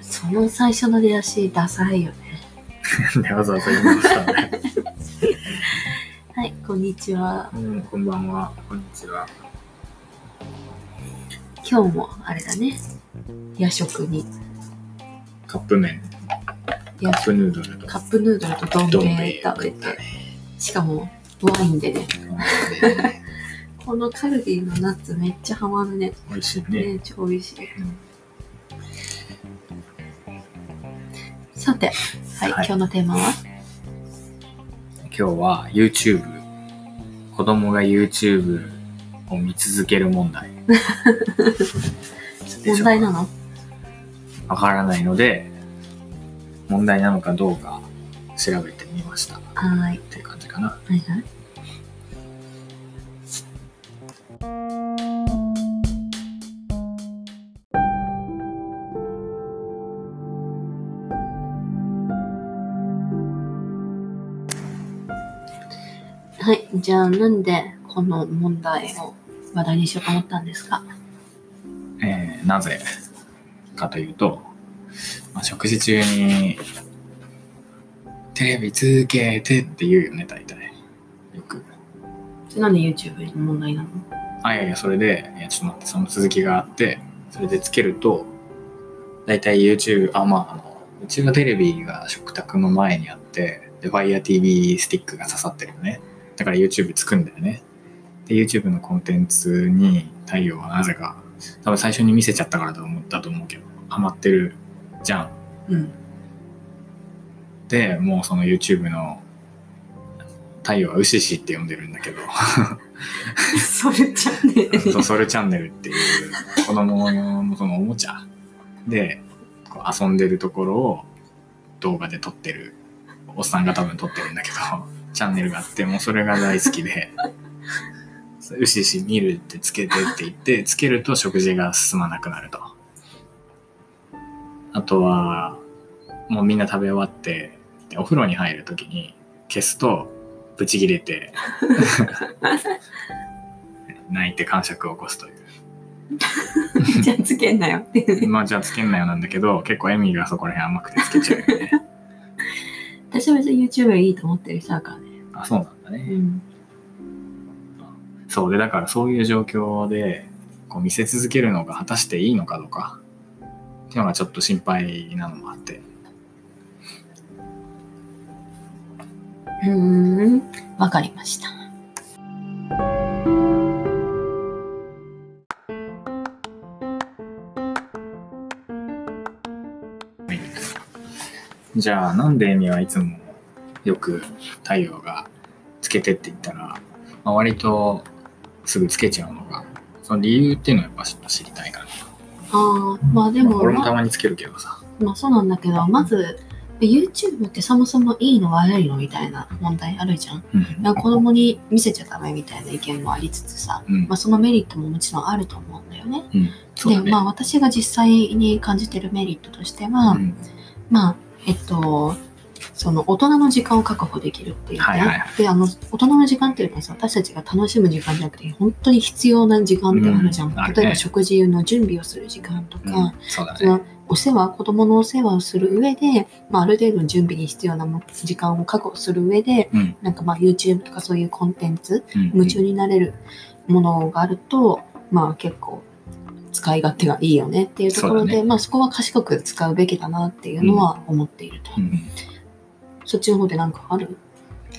その最初の出だし、ダサいよね。でわざわざ言いましたね。はい、こんにちは。うん、こんばんは。こんにちは。今日もあれだね。夜食に。カップ麺、夜カップヌードルとカップヌードルとどん兵食べて、しかもワインでね。ね。このカルディのナッツめっちゃハマるね。美味しいね。ね、超美味しい。うんさて、はい、はい今日のテーマは？今日は YouTube。子供が YouTube を見続ける問題。問題なの？わからないので、問題なのかどうか調べてみました。っはーい。ていう感じかな。はいはい。はい。じゃあ、なんでこの問題を話題にしようと思ったんですか？えーなぜかというと、まあ、食事中にテレビ続けてって言うよね、大体。よく。なんで YouTube の問題なの？あ、いやいや、それで、いや、ちょっと待って、その続きがあって、それでつけると、大体 YouTube、あ、まあ、あの、うちのテレビが食卓の前にあって、で、Fire TV スティックが刺さってるよね。だから YouTube つくんだよね。で、YouTube のコンテンツに太陽はなぜか、多分最初に見せちゃったからだと思ったと思うけど、ハマってるじゃん。うん。で、もうその YouTube の太陽はウシシって呼んでるんだけど、それちゃんね。そうソルチャンネルっていう子供のそのおもちゃ。でこう遊んでるところを動画で撮ってるおっさんが多分撮ってるんだけど チャンネルがあってもうそれが大好きで「うしし見る」ってつけてって言ってつけると食事が進まなくなると。あとはもうみんな食べ終わってお風呂に入る時に消すとブチ切れて 泣いて感触を起こすという じゃあつけんなよってね。まあじゃあつけんなよなんだけど、結構エミがそこら辺甘くてつけちゃうよね。私は別に YouTube いいと思ってる人だからね。あ、そうなんだうね。ん。そうで、だからそういう状況で、こう見せ続けるのが果たしていいのかどうか、っていうのがちょっと心配なのもあって。うーん。わかりました。じゃあなんでエミはいつもよく太陽がつけてって言ったら、まあ、割とすぐつけちゃうのが、その理由っていうのをやっぱ知りたいかな。ああ、まあでも、まあ俺もまたまにつけるけどさ。まあそうなんだけど、まず、YouTube ってそもそもいいの悪いのみたいな問題あるじゃん。うんなんか子供に見せちゃダメみたいな意見もありつつさ、うんまあそのメリットももちろんあると思うんだよね。うん、で、ね。まあ私が実際に感じてるメリットとしては、うんまあ、えっと、その大人の時間を確保できるっていうね。はいはいはで、あの、大人の時間っていうのはさ、私たちが楽しむ時間じゃなくて、本当に必要な時間ってあるじゃん。うん例えば食事の準備をする時間とか、うんね。お世話、子供のお世話をする上で、まあ、ある程度の準備に必要なも時間を確保する上で、うんなんかまあ YouTube とかそういうコンテンツ、うん夢中になれるものがあると、まあ結構使い勝手がいいよねっていうところで、ねまあそこは賢く使うべきだなっていうのは思っていると。そっちの方でなんかある？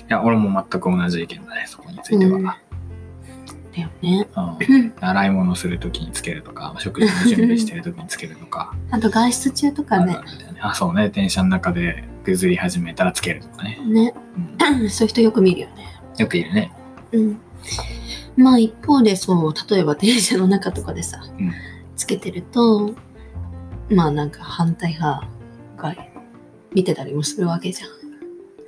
や、俺も全く同じ意見だね、そこについては。うんだよね。うん洗い物するときにつけるとか、食事の準備してるときにつけるとか、あと外出中とかね。あ、そうね、電車の中でぐずり始めたらつけるとかね。ね、うん そういう人よく見るよね。よくいるね。うん。まあ一方でそう、例えば 電車の中とかでさ、うんつけてると、まあなんか反対派が見てたりもするわけじゃん。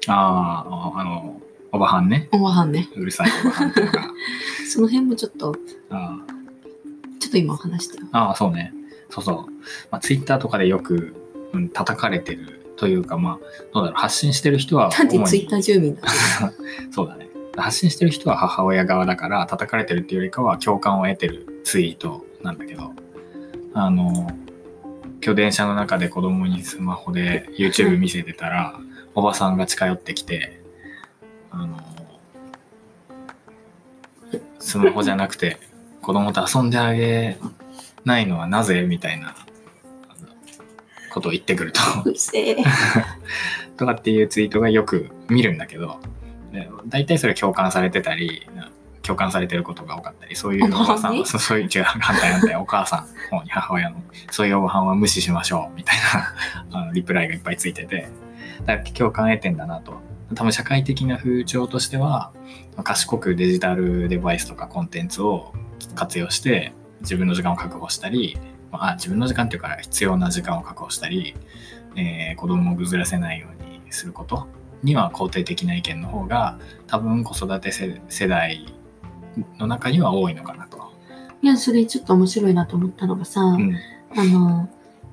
ああ、あの、おばはんね。おばはんね。うるさいおばはんとか。その辺もちょっと、あちょっと今話したよ。あああ、そうね。そうそう。まあ、ツイッターとかでよく、うん、叩かれてるというか、まあ、どうだろう、発信してる人はなんでツイッター住民だ そうだね。発信してる人は母親側だから叩かれてるっていうよりかは共感を得てるツイートなんだけどあの今日電車の中で子供にスマホで YouTube 見せてたら、おばさんが近寄ってきてあのスマホじゃなくて 子供と遊んであげないのはなぜみたいなことを言ってくると。とかっていうツイートがよく見るんだけど、で大体それ共感されてたり、共感されてることが多かったり、そういうおばさんは、そういう、違う、反対反対、お母さん方に母親の、そういうおばはんは無視しましょう、みたいなあのリプライがいっぱいついてて、だから共感得てんだなと。多分社会的な風潮としては、賢くデジタルデバイスとかコンテンツを活用して、自分の時間を確保したり、まあ、自分の時間っていうか必要な時間を確保したり、えー子供をぐずらせないようにすることには肯定的な意見の方が多分子育て世世代の中には多いのかなと。いや、それちょっと面白いなと思ったのがさ、うんあの、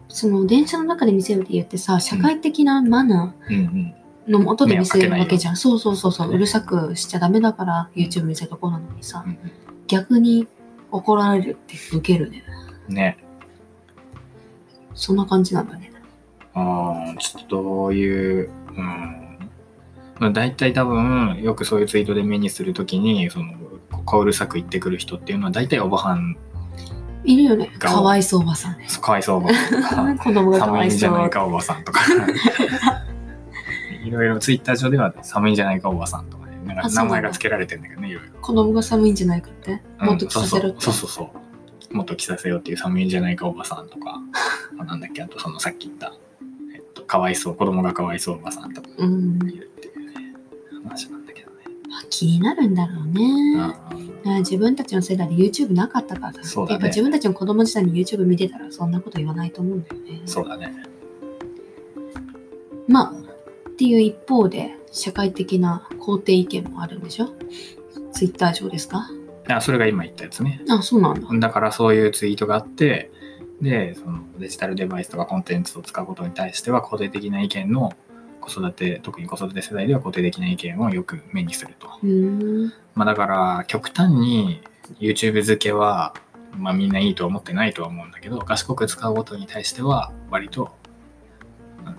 その電車の中で見せるって言ってさ、社会的なマナうんうん。ーのもとで見せるわけじゃん。そうそうそうそう、そう。ねうるさくしちゃダメだから YouTube 見せとこうなのにさ、うん逆に怒られるって受けるね。うんね。そんな感じなんだね。あーちょっとどういう、うん。まあ、大体多分よくそういうツイートで目にするときにそのこううるさく言ってくる人っていうのは大体おばはんいるよね。顔かわいそうおばさんね。かわいそうおばさんとか 子供がか寒いんわいそうじゃない。かおばさんとかいろいろツイッター上では寒いんじゃないかおばさんとかねなんか名前が付けられてるんだけどねいろいろ子供が寒いんじゃないかって？もっと着させろって？そうそうそうもっと着させようっていう寒いんじゃないかおばさんとか あなんだっけ？あとそのさっき言った、えっと、かわいそう子供がかわいそうおばさんとかうん。いるっていうね話なんだけどねまあ気になるんだろうね。ああ自分たちの世代で YouTube なかったからさそうだねやっぱ自分たちの子供時代に YouTube 見てたらそんなこと言わないと思うんだよね。そうだねまあ、っていう一方で、社会的な肯定意見もあるんでしょ ?Twitter 上ですか？あそれが今言ったやつねあ、そうなんだ。だからそういうツイートがあってでそのデジタルデバイスとかコンテンツを使うことに対しては肯定的な意見の子育て特に子育て世代では肯定的な意見をよく目にすると。まあ、だから極端に YouTube 付けは、まあ、みんないいと思ってないとは思うんだけど賢く使うことに対しては割とうん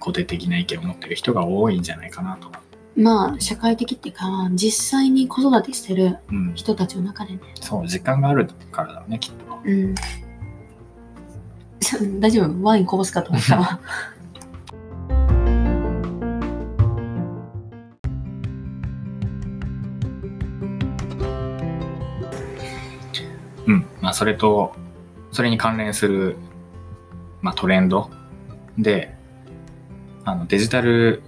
肯定的な意見を持ってる人が多いんじゃないかなと、まあ、社会的っていうか、実際に子育てしてるうん、人たちの中でね。そう時間があるからだねきっとうん。大丈夫？ワインこぼすかと思ったわ。あ、それと、それに関連する、まあ、トレンドで、あの、デジタル、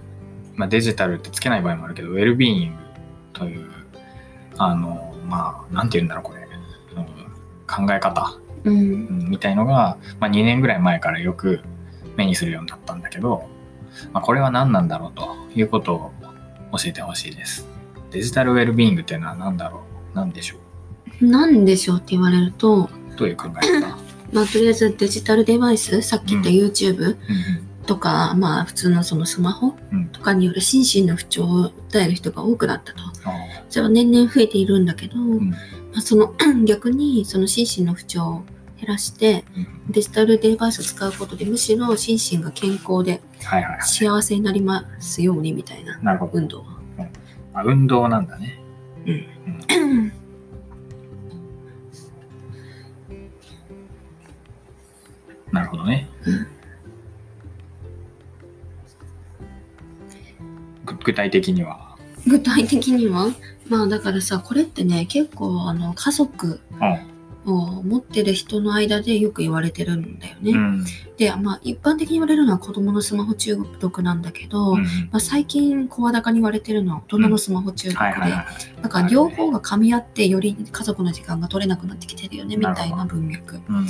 まあ、デジタルってつけない場合もあるけど、ウェルビーイングという、あの、まあ、なんて言うんだろう、これ。うん考え方、うん。うんみたいのが、まあ、2年ぐらい前からよく目にするようになったんだけど、まあ、これは何なんだろうということを教えてほしいです。デジタルウェルビーイングっていうのは何だろう何でしょなんでしょうって言われると、うどういう考え方？まあ、とりあえずデジタルデバイス、さっき言った YouTube うんとか、まあ、普通のそのスマホうんとかによる心身の不調を訴える人が多くなったと。あそれは年々増えているんだけど、んまあ、その 逆にその心身の不調を減らしてうんデジタルデバイスを使うことでむしろ心身が健康ではいはいはい。幸せになりますようにみたいななるほど。運動。あ運動なんだね。うん なるほどね。ぐ具体的には？具体的には？まあだからさこれってね結構あの家族うん。を持ってる人の間でよく言われてるんだよね。うん。でまあ一般的に言われるのは子供のスマホ中毒なんだけど、うんまあ、最近声高に言われてるのは大人のスマホ中毒で。なんか両方が噛み合ってより家族の時間が取れなくなってきてるよねみたいな文脈。うん。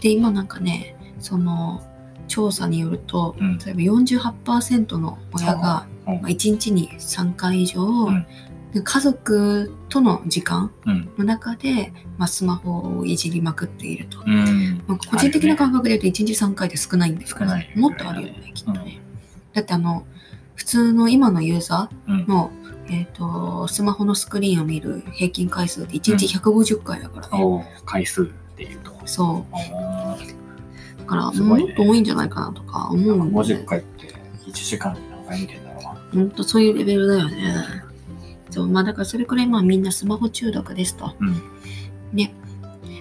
で今なんかねその調査によると、うん例えば48%の親が、うんまあ、1日に3回以上、家族との時間うん。の中で、まあ、スマホをいじりまくっていると。うん。まあ、個人的な感覚で言うと1日3回って少ないんですけど、少ないもっとあるよねきっとね。だってあの普通の今のユーザうんー。の、えっとスマホのスクリーンを見る平均回数って1日150回だからね、回数でいうと。そあうだからもっと多いんじゃないかなとか思うんで、50回って1時間に何回見てんだろうな。ほんとそういうレベルだよねそうまあだからそれくらいまあみんなスマホ中毒ですとうん。ね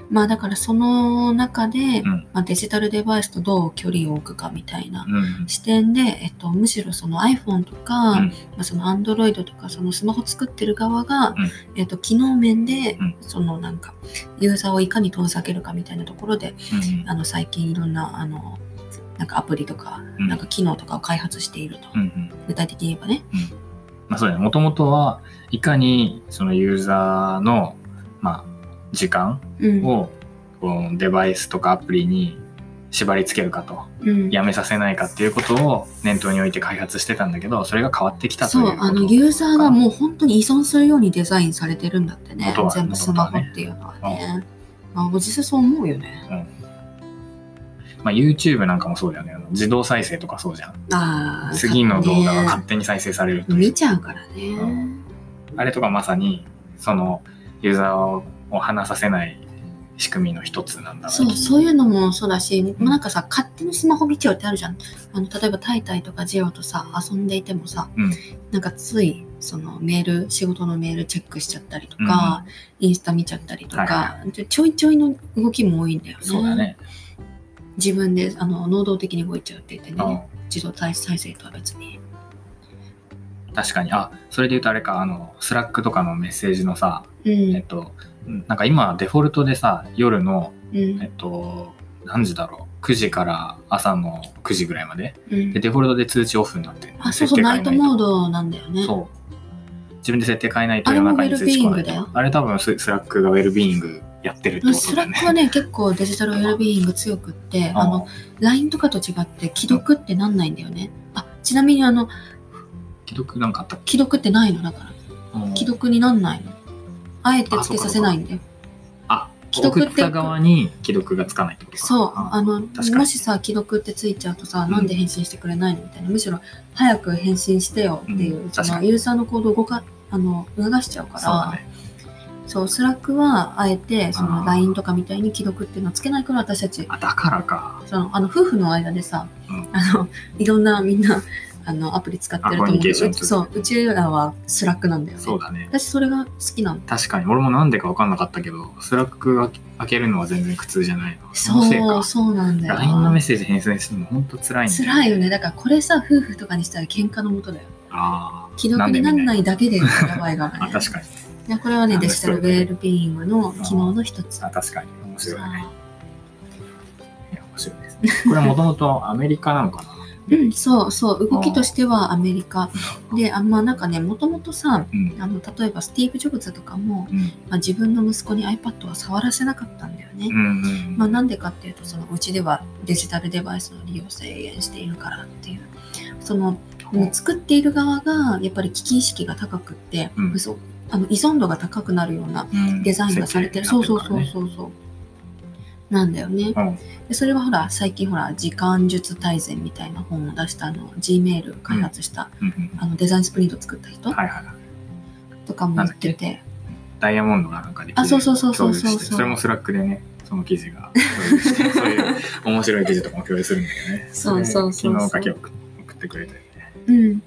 まあだからその中で、うん。まあ、デジタルデバイスとどう距離を置くかみたいなうん。視点で、えっと、むしろその iPhone とか、うんまあ、その Android とかそのスマホ作ってる側が、うんえっと、機能面で、うんそのなんかユーザーをいかに遠ざけるかみたいなところでうん。あの最近いろんなあのなんかアプリとか、うんなんか機能とかを開発していると、うん。うん。具体的に言えばね。まあそうだね。もともとはいかにそのユーザーの、まあ、時間うん。をこのデバイスとかアプリに縛り付けるかと、うん。やめさせないかっていうことを念頭に置いて開発してたんだけど、それが変わってきたというそうあのユーザーがもう本当に依存するようにデザインされてるんだってね。全部スマホっていうのはね。まあ、実際そう思うよね。まあ、YouTube なんかもそうだよね。自動再生とかそうじゃん。ああ。次の動画がね勝手に再生されるという見ちゃうからね。うあれとかまさに、そのユーザーを離させない仕組みの一つなんだろそう、そういうのもそうだし、まあなんかさ、勝手にスマホ見ちゃうってあるじゃん。あの例えば、タイタイとかジオとさ、遊んでいてもさ、うんなんかつい、そのメール、仕事のメールチェックしちゃったりとか、インスタ見ちゃったりとか、はいちょちょいちょいの動きも多いんだよね。そうだね。自分であの能動的に動いちゃうって言ってうんね、自動再再生とは別に。確かに。あ、それで言うとあれか、あの、スラックとかのメッセージのさ、うん。えっと、うんなんか今デフォルトでさ、夜の、うんえっと、何時だろう。9時から朝の9時ぐらいまで。うんで、デフォルトで通知オフになってるあ、そうそう、ナイトモードなんだよね。そう。自分で設定変えないと夜中に通知来ないウェルビーイングだよあれ多分ススラックがウェルビーイングやってるってことスだよね。ラックはね、結構デジタルウェルビーイング強くって、あの、LINE とかと違って既読ってなんないんだよね。あ、ちなみにあの、既読なんかあったっ既読ってないの？だから。既読になんないの？あえてつけさせないんだよ。あ、既読って送った側に既読がつかないってことか。そう。ああの、もしさ、既読ってついちゃうとさ、うんなんで返信してくれないの？みたいな。むしろ、早く返信してよっていう、うんそのユーザーの行動を動か、あの、促しちゃうから、そうだね。そう、スラックは、あえて、そあのー LINE とかみたいに既読っていうのをつけないから私たち、あ、だからか。その、あの、夫婦の間でさ、うんあの、いろんなみんな、あの、アプリ使ってると思うあコミュニケーションうちそう、うちらはスラックなんだよね。そうだね。私それが好きなの。確かに。俺もなんでか分かんなかったけど、スラックが開けるのは全然苦痛じゃないの。そう、か。そうなんだよ。LINE のメッセージ返信するの本当辛いんだ辛いよね。だからこれさ、夫婦とかにしたら喧嘩のもとだよ。ああ。既読にならないだけでやばいから あ、ね。確かに。いやこれはね、デジタルウェルビーイングの機能の一つ。あ、確かに。面白いね。面白いですね。これはもともとアメリカなのかな？うん、そうそう、動きとしてはアメリカ。で、あんまなんかね、もともとさ、うん。あの例えばスティーブ・ジョブズとかも、うん。まあ、自分の息子に iPad は触らせなかったんだよね。うんうん。まあ、なんでかっていうとそのうちではデジタルデバイスの利用を制限しているからっていうその作っている側がやっぱり危機意識が高くって、うんそうあの依存度が高くなるようなうん。デザインがされてる、そうそうそうう。そうそう。なんだよね、うん。でそれはほら最近ほら時間術大全みたいな本を出したあの。Gmail 開発した、うんうんあのデザインスプリント作った人はいはい。とかも言ってて、ダイヤモンドがなんかであそうそうそうそうそう。それもスラックでね、その記事がそういう面白い記事とかも共有するんだよね。そうそうそうそう。れ昨日か今日送ってくれたよね。うん。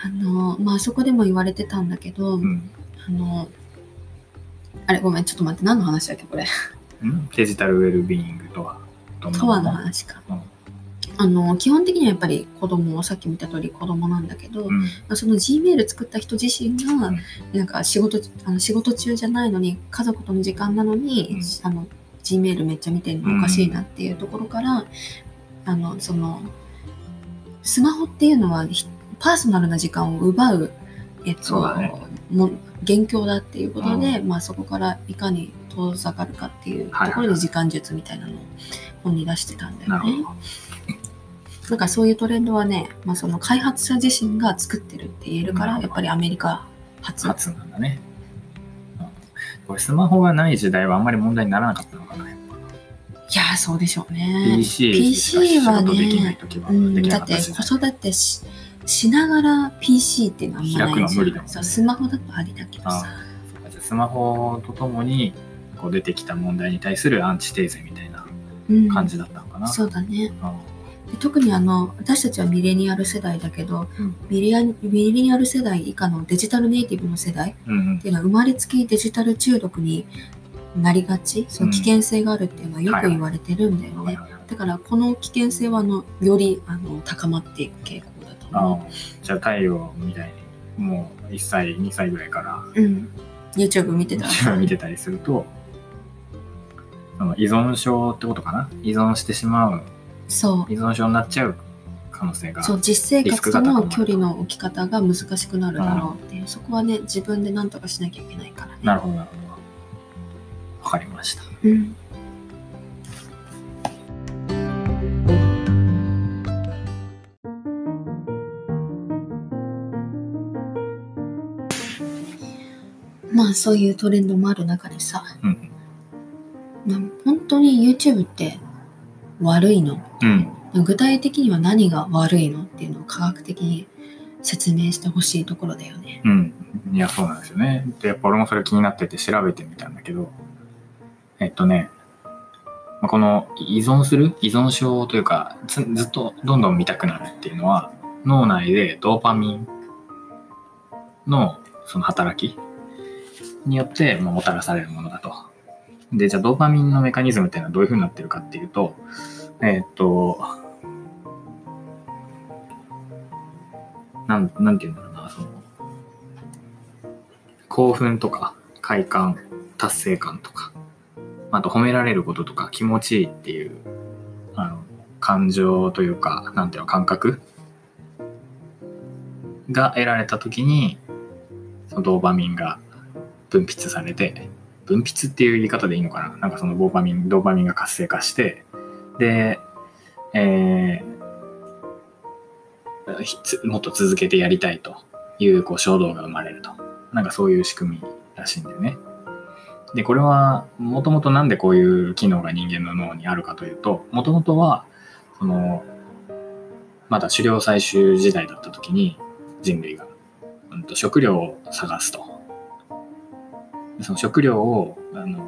あのまあそこでも言われてたんだけど、うん。あの、あれ、ごめん、ちょっと待って、何の話だっけ、これ。うん？デジタルウェルビーイングとは？どんなとはの話か。うんあの、基本的にはやっぱり子供、さっき見た通り子供なんだけど、うん。まあその Gmail 作った人自身が、うんなんか仕事、あの仕事中じゃないのに、家族との時間なのに、うんあの、Gmail めっちゃ見てるのおかしいなっていうところから、あの、その、スマホっていうのはひパーソナルな時間を奪う、えっと、ねも元凶だっていうことで、うまあそこからいかに遠ざかるかっていうところで時間術みたいなのを本に出してたんだよね。なんかそういうトレンドはね、まあ、その開発者自身が作ってるって言えるから、やっぱりアメリカ初。初なんだね。うんこれスマホがない時代はあんまり問題にならなかったのかな。いやー、そうでしょうね。PC PC はね、だって。子育てししながら PC っていうのはあんまない開くのは無理だもんね。そうスマホだとありだけどさ。じゃあスマホとともにこう出てきた問題に対するアンチテーゼみたいなうん。感じだったのかな。そうだね。あで特にあの私たちはミレニアル世代だけど、うん。ミレアミレニアル世代以下のデジタルネイティブの世代うんうん。っていうのは生まれつきデジタル中毒になりがち。その危険性があるっていうのはよく言われてるんだよね、はいはいはい。だからこの危険性はあのよりあの高まっていく傾向あ思じゃあ太陽みたい。にもう1歳2歳ぐらいから。う、うん、YouTube 見てた。ら YouTube 見てたりするとその依存症ってことかな？依存してしまう。そう。依存症になっちゃう可能性がそう実生活との距離の置き方が難しくなるだろうっていう、そこはね自分で何とかしなきゃいけないからね。なるほどなるほど。わかりました。うんまあそういうトレンドもある中でさ、うん。まあ本当に YouTube って悪いの？うん。具体的には何が悪いのっていうのを科学的に説明してほしいところだよね。うん。いやそうなんですよね。でやっぱ俺もそれ気になってて調べてみたんだけどえっとねまあこの依存する依存症というかずずっとどんどん見たくなるっていうのは脳内でドーパミンのその働きによってまあもたらされるものだと。で、じゃあドーパミンのメカニズムっていうのはどういうふうになってるかっていうと、えーっと、なん、なんて言うんだろうな、その、興奮とか快感、達成感とか、あと褒められることとか気持ちいいっていう、あの、感情というか、なんていうの、感覚が得られた時に、そのドーパミンが分泌されて、分泌っていう言い方でいいのかな？なんかそのドーパミン、ドーパミンが活性化して、で、えーもっと続けてやりたいというこう衝動が生まれると。なんかそういう仕組みらしいんだよね。で、これはもともとなんでこういう機能が人間の脳にあるかというと、もともとは、その、まだ狩猟採集時代だった時に人類が、うんと食料を探すと。その食料をあの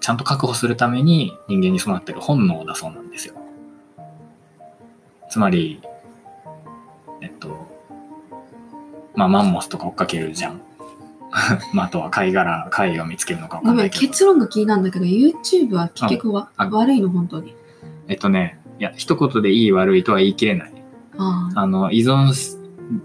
ちゃんと確保するために人間に備わってる本能だそうなんですよ。つまり、えっと、まあマンモスとか追っかけるじゃん。まああとは貝殻、貝を見つけるのかわかん、んないけど。結論が気になるんだけど、YouTube は結局はあ悪いの、本当に。えっとね、いや、一言でいい悪いとは言い切れない。あの、依存し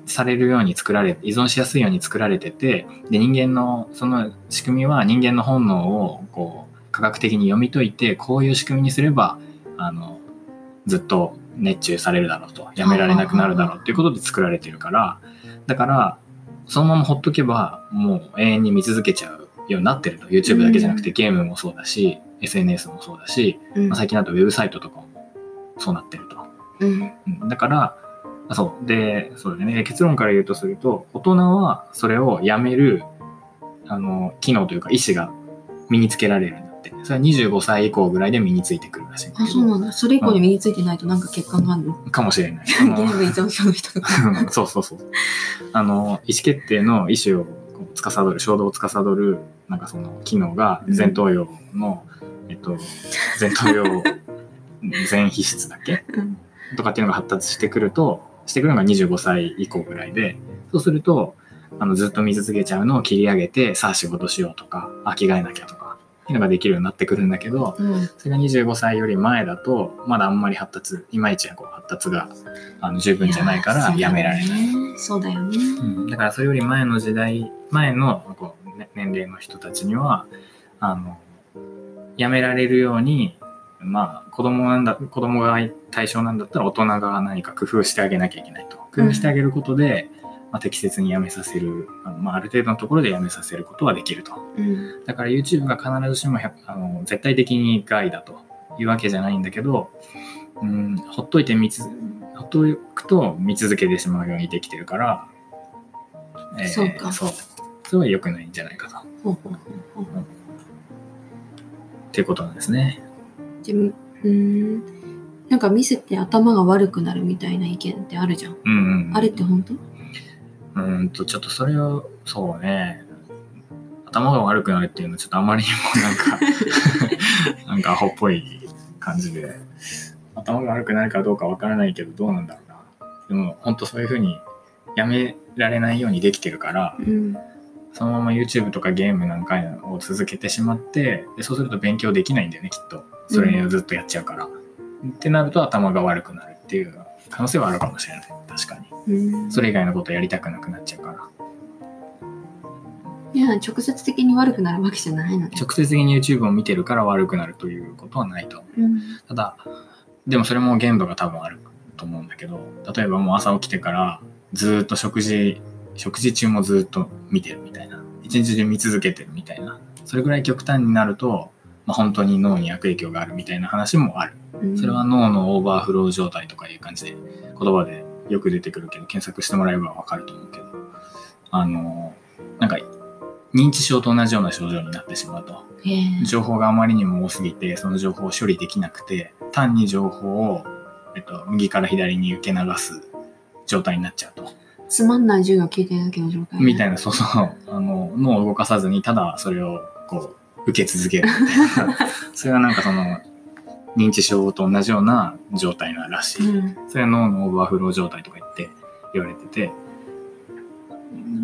されるように作られ、依存しやすいように作られてて、で、人間の、その仕組みは人間の本能を、こう、科学的に読み解いて、こういう仕組みにすれば、あの、ずっと熱中されるだろうと、やめられなくなるだろうっていうことで作られてるから、だから、そのままほっとけば、もう永遠に見続けちゃうようになってると。YouTube だけじゃなくて、ゲームもそうだし、SNS もそうだし、うん。まあ、最近だとウェブサイトとかもそうなってると。うん、うん。だから、あそう。で、そうだね。結論から言うとすると、大人はそれをやめる、あの、機能というか意思が身につけられるんだって。それは25歳以降ぐらいで身についてくるらしいんだあ、けど、そうなんだ。それ以降に身についてないとなんか欠陥があるの、かもしれない。ゲーム依存症の人とか。うんそうそうそう。あの、意思決定の意思を司る、衝動を司る、なんかその機能が前頭葉の、えっと、前頭葉 全皮質だっけ？うんとかっていうのが発達してくると、してくるのが25歳以降ぐらいで、そうすると、あの、ずっと見続けちゃうのを切り上げて、さあ仕事しようとか、あ、着替えなきゃとか、っていうのができるようになってくるんだけど、うん、それが25歳より前だと、まだあんまり発達、いまいちこう発達があの十分じゃないからやめられない。い。そうだよね。うん、だからそれより前の時代、前のこう、ね、年齢の人たちには、あの、やめられるように、まあ、子供なんだ、子供が対象なんだったら大人が何か工夫してあげなきゃいけないと。工夫してあげることで、まあ、適切にやめさせる、まあ、ある程度のところでやめさせることはできると。うん、だから YouTube が必ずしも100あの絶対的に害だというわけじゃないんだけど、うん、ほっといて見つ、ほっとくと見続けてしまうようにできてるから、えーそうかそう。それは良くないんじゃないかと。っほうほうほうほうていうことなんですね。うーんなんか見せて頭が悪くなるみたいな意見ってあるじゃん。うんうん。あれって本当？うーんと、ちょっとそれを、そうね、頭が悪くなるっていうのはちょっとあまりにもなんか、なんかアホっぽい感じで、頭が悪くなるかどうかわからないけど、どうなんだろうな。でも、本当そういうふうにやめられないようにできてるから、うん。そのまま YouTube とかゲームなんかを続けてしまって、でそうすると勉強できないんだよね、きっと。それをずっとやっちゃうから。ってなると頭が悪くなるっていう可能性はあるかもしれない。確かに。うん、それ以外のことやりたくなくなっちゃうから。いや、直接的に悪くなるわけじゃないのね。直接的に YouTube を見てるから悪くなるということはないと。うん。ただ、でもそれも限度が多分あると思うんだけど、例えばもう朝起きてからずーっと食事、食事中もずーっと見てるみたいな。一日中見続けてるみたいな。それぐらい極端になると、まあ、本当に脳に悪影響があるみたいな話もある。うん。それは脳のオーバーフロー状態とかいう感じで言葉でよく出てくるけど検索してもらえばわかると思うけど。あのなんか認知症と同じような症状になってしまうと。情報があまりにも多すぎてその情報を処理できなくて単に情報を、えっと、右から左に受け流す状態になっちゃうと。つまんない授業聞いてるだけの状態、ね。みたいなそうそう。あの脳を動かさずにただそれをこう受け続けるみたいなそれはなんかその認知症と同じような状態ならしい。うん。それは脳のオーバーフロー状態とか言って言われてて、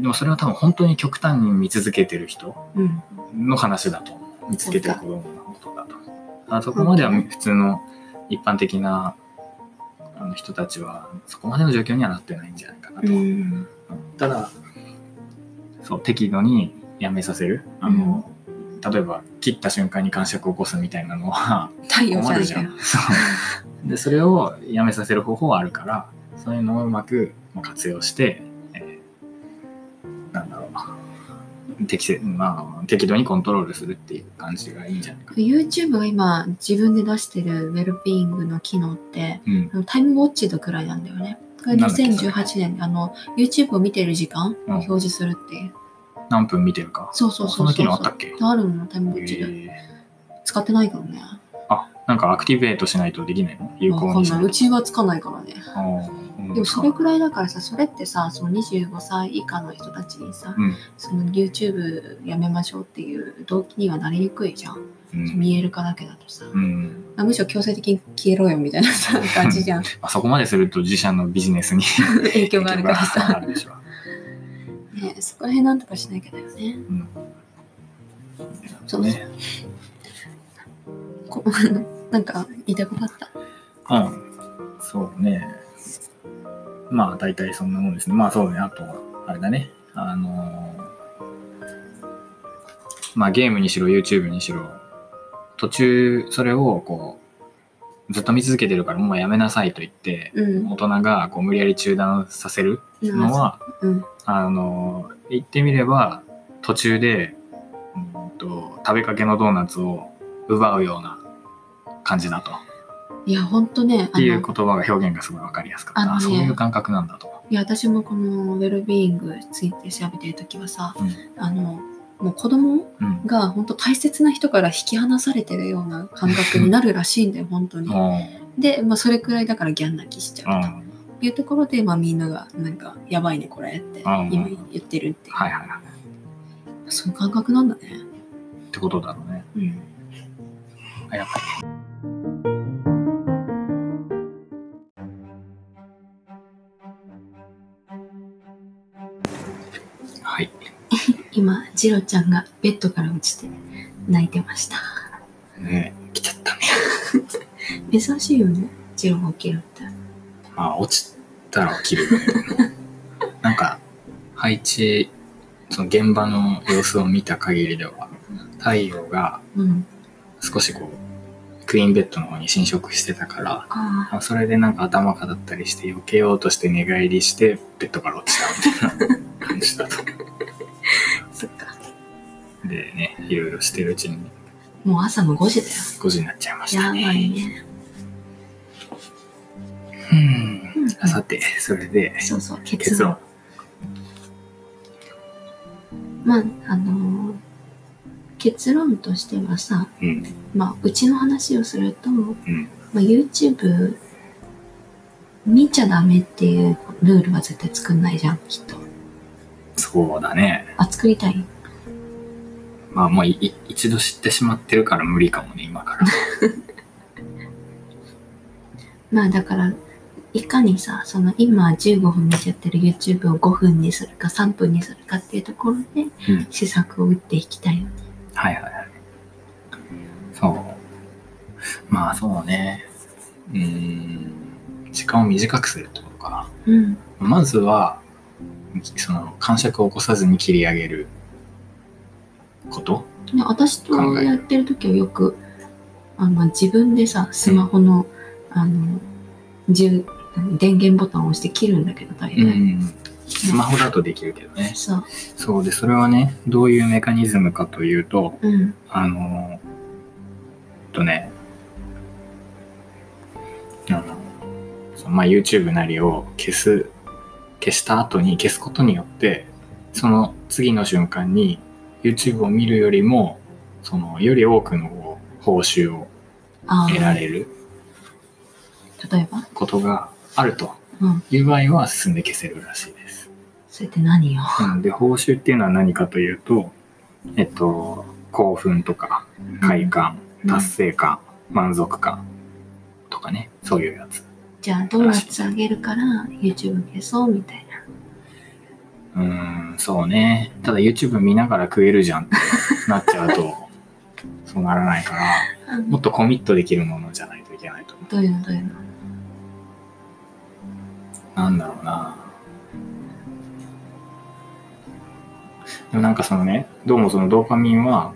でもそれは多分本当に極端に見続けてる人うん。の話だと思う。見つけてる子供のことだと。あそこまでは普通の一般的なあの人たちはそこまでの状況にはなってないんじゃないかなと。うん。ただ、そう、適度にやめさせる。あの、例えば切った瞬間に感触を起こすみたいなのは、困るじゃんで、それをやめさせる方法はあるから、そういうのをうまくまあ活用して、えーなんだろう、適切、まあ、適度にコントロールするっていう感じがいいんじゃないか。YouTube が今自分で出してるウェルビーイングの機能って、うん。タイムウォッチとくらいなんだよね。これなんだっけそれ2018年あの YouTube を見てる時間をうん表示するっていう。何分見てるか？そうそうそうその機能あったっけ？あるのタイムウォッチで。えー使ってないからね。あ、なんかアクティベートしないとできないの？有わかんない。効にしないうちはつかないからね。でもそれくらいだからさ、それってさ、その25歳以下の人たちにさ、うん。その YouTube やめましょうっていう動機にはなりにくいじゃん。うん。見える化だけだとさ。うん。むしろ強制的に消えろよみたいなさ 感じじゃん。あそこまですると自社のビジネスに 影響があるからさ。ねそこら辺なんとかしなきゃだよね。うん。そうね。こ なんか言いたくなった？うん。そうね。まあ、大体そんなもんですね。まあ、そうね。あと、あれだね。あのーまあ、ゲームにしろ、YouTube にしろ、途中、それを、こう、ずっと見続けてるから、もうやめなさいと言って、うん。大人が、こう、無理やり中断させるのは、うん。あのー言ってみれば、途中で、うんと、食べかけのドーナツを奪うような感じだと。いや、ほんとね、っていうの言葉が表現がすごいわかりやすかった。ねあそういう感覚なんだと。いや、私もこのウェルビーイングについて調べてるときはさ、うんあの、もう子供うん。が本当大切な人から引き離されてるような感覚になるらしいんだよ、本当に。うで、まあ、それくらいだからギャン泣きしちゃうと。ん。いうところで、まあ、みんなが、なんか、やばいね、これって、うん今言ってるっていう。はいはいはい。そういう感覚なんだね。ってことだろうね。うん。あやっぱり。はい。今、ジロちゃんがベッドから落ちて泣いてました。ね来ちゃったね。珍しいよね、ジロが起きるって。まあ、落ちたら起きる。なんか、配置、その現場の様子を見た限りでは、太陽がうん。少しこう、クイーンベッドの方に侵食してたから、あそれでなんか頭かだったりして避けようとして寝返りしてベッドから落ちたみたいな感じだと。そっか。でね、いろいろしてるうちにもう朝の5時だよ。5時になっちゃいましたやばね。いね。うん。さて、それで、そうそう、結結論論。。まあ、あのー結論としてはさ、うん。まあ、うちの話をすると、うん。まあ、YouTube 見ちゃダメっていうルールは絶対作んないじゃん、きっと。そうだね。あ、作りたい？まあもういい一度知ってしまってるから無理かもね、今から。まあだから、いかにさ、その今15分見ちゃってる YouTube を5分にするか3分にするかっていうところでうん。施策を打っていきたいよね。はいはいはい。そう。まあそうね。うーん。時間を短くするってことかうん。な。まずは、その、感触を起こさずに切り上げること？で私とやってる時はよく、あの自分でさ、スマホの、あの、充電源ボタンを押して切るんだけど、大体。うん。スマホだとできるけどね。そう。そうで、それはね、どういうメカニズムかというと、うん。あの、とね、あの、そのまあ、YouTube なりを消す、消した後に消すことによって、その次の瞬間に YouTube を見るよりも、その、より多くの報酬をあ得らあ、れる例えば？ことがあるとうん。いう場合は進んで消せるらしいです。それって何よ？うんで、報酬っていうのは何かというと、えっと、興奮とか、快感、うん達成感、満足感とかね、そういうやつ。じゃあ、ドーナツあげるから YouTube 消そうみたいな。うーん、そうね。ただ YouTube 見ながら食えるじゃんってなっちゃうと、そうならないから、もっとコミットできるものじゃないといけないと思どういうのどういうの？う。なんだろうな。でもなんかそのね、どうもそのドーパミンは、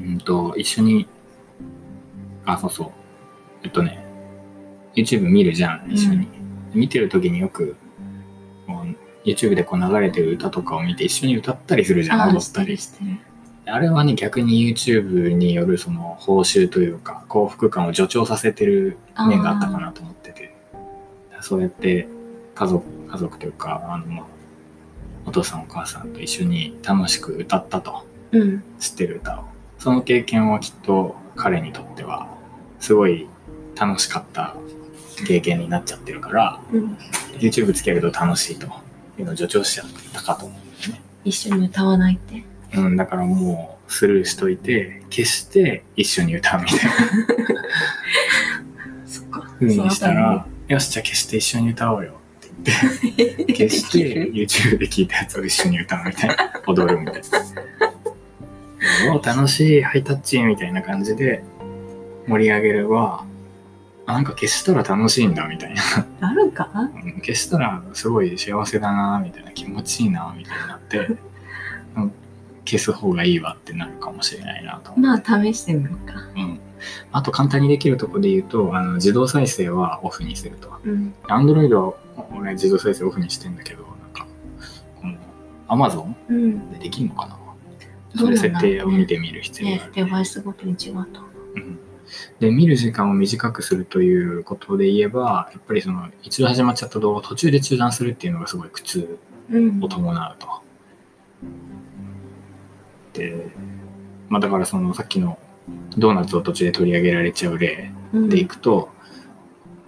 うんと、一緒に、あ、そうそう。えっとね、YouTube 見るじゃん、一緒に。見てる時によく、YouTube でこう流れてる歌とかを見て一緒に歌ったりするじゃん、踊ったり知って。あれはね、逆に YouTube によるその報酬というか、幸福感を助長させてる面があったかなと思ってて、そうやって家族、家族というか、あの、まあお父さんお母さんと一緒に楽しく歌ったと、うん。知ってる歌を。その経験はきっと彼にとっては、すごい楽しかった経験になっちゃってるから、うん。YouTube つけると楽しいというのを助長しちゃったかと思う。一緒に歌わないって。うん、だからもうスルーしといて、消して一緒に歌うみたいな そっか。風にしたら、よし、じゃあ消して一緒に歌おうよって言って、消して、YouTube で聴いたやつを一緒に歌うみたいな、踊るみたいな。お楽しい、ハイタッチみたいな感じで盛り上げれば、あなんか消したら楽しいんだみたいな。あるか？うん消したらすごい幸せだなみたいな気持ちいいなみたいになって、う ん消す方がいいわってなるかもしれないなと。まあ、試してみようか。うん。あと簡単にできるところで言うと、あの自動再生はオフにすると。うん。Android は俺自動再生オフにしてんだけど、なんか、この Amazon うん。でできるのかな？うねそうれ設定を見てみる必要がある、、ねデバイスごとに違うとで、見る時間を短くするということで言えば、やっぱりその、一度始まっちゃった動画を途中で中断するっていうのがすごい苦痛うんを。伴うと。で、まあだからそのさっきのドーナツを途中で取り上げられちゃう例うんでいくと、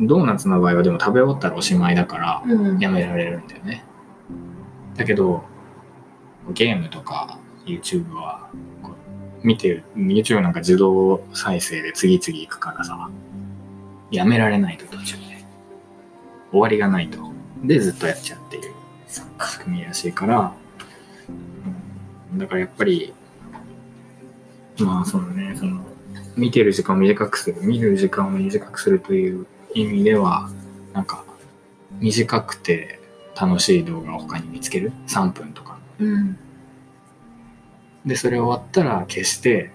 ドーナツの場合はでも食べ終わったらおしまいだからうん。やめられるんだよね。だけど、ゲームとか YouTube は見てる、YouTube なんか自動再生で次々行くからさ、やめられないと途中で。終わりがないと。で、ずっとやっちゃうっていう。そっか。仕組みらしいから、うんだからやっぱり、まあそのね、その、見てる時間を短くする、見る時間を短くするという意味では、なんか、短くて楽しい動画を他に見つける ?3 分とか。うん。で、それ終わったら消して、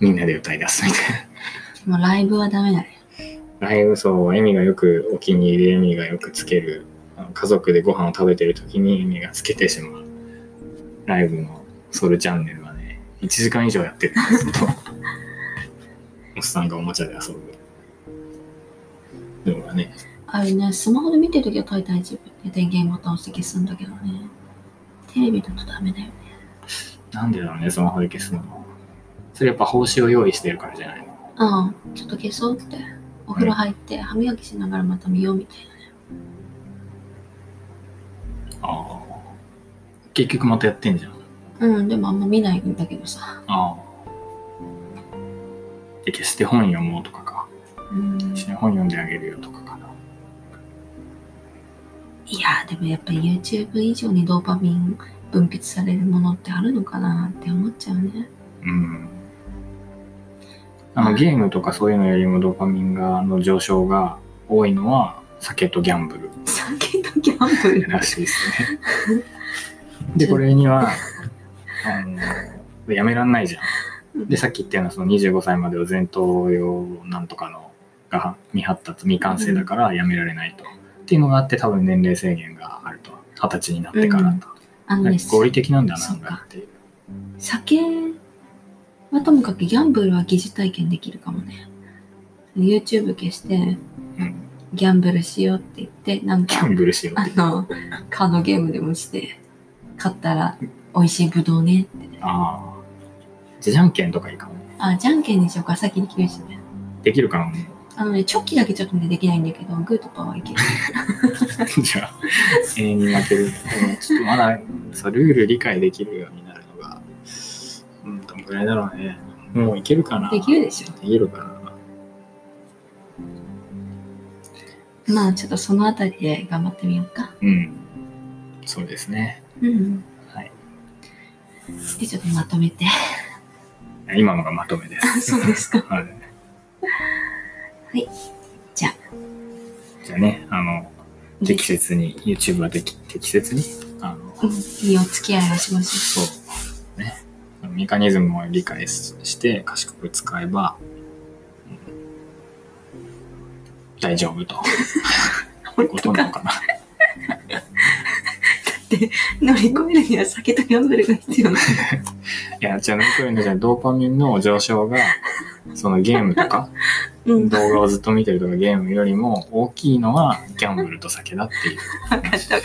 みんなで歌い出すみたいな。もうライブはダメだね。ライブそう、エミがよくお気に入り、エミがよくつける、家族でご飯を食べてる時にエミがつけてしまうライブのソルチャンネルはね、1時間以上やってるんですけど、おっさんがおもちゃで遊ぶ動画ね。あれね、スマホで見てるときは大体自分で電源ボタン押して消すんだけどね。テレビだとダメだよね。なんでだろうね、スマホで消すの。それやっぱ報酬を用意してるからじゃないの。ああ、ちょっと消そうって。お風呂入って、歯磨きしながらまた見ようみたいああ。結局またやってんじゃん。な。うん、でもあんま見ないんだけどさ。ああ。で、消して本読もうとかか。うん。一緒に本読んであげるよとかかな。いや、でもやっぱり YouTube 以上にドーパミン分泌されるものってあるのかなって思っちゃうね。うん。あの、ゲームとかそういうのよりもドーパミンが、の上昇が多いのは、酒とギャンブル酒とギャンブル。らしいですね。で、これには、あの、やめらんないじゃん。で、さっき言ったようなその25歳までは前頭葉なんとかのが未発達、未完成だからやめられないと。っていうのがあって多分年齢制限があると。二十歳になってからと。あのね、合理的なんだな、そっていう。酒はともかくギャンブルは疑似体験できるかもね。YouTube 消してうん。ギャンブルしようって言って、なんかギャ、ンブルしよう。あの、カードゲームでもして、買ったら美味しいぶどうねって。ああ。じゃあじゃんけんとかいいかもね。あ、じゃんけんにしようか、先に切るしね。できるかなね。あのね、チョキだけちょっとね、できないんだけど、グーとパーはいける。じゃあ、永遠に負ける。ちょっとまだ、そう、ルール理解できるようになるのが、うん、どんぐらいだろうね。もういけるかなできるでしょ。できるかなまあ、ちょっとそのあたりで頑張ってみようか。うん。そうですね。うん。はい。で、ちょっとまとめて。今のがまとめです。そうですか。はい。じゃあ、じゃあね、あの、適切に、YouTube は適適切に、あの、うん、いいお付き合いをしましそう、ね、メカニズムを理解しして賢く使えば、うん大丈夫と。ょう。ことなのかな。乗り越えるには酒とギャンブルが必要なの。いや、じゃあ、こういうのじゃドーパミンの上昇が、そのゲームとか、うん。動画をずっと見てるとかゲームよりも大きいのはギャンブルと酒だっていう。分かった。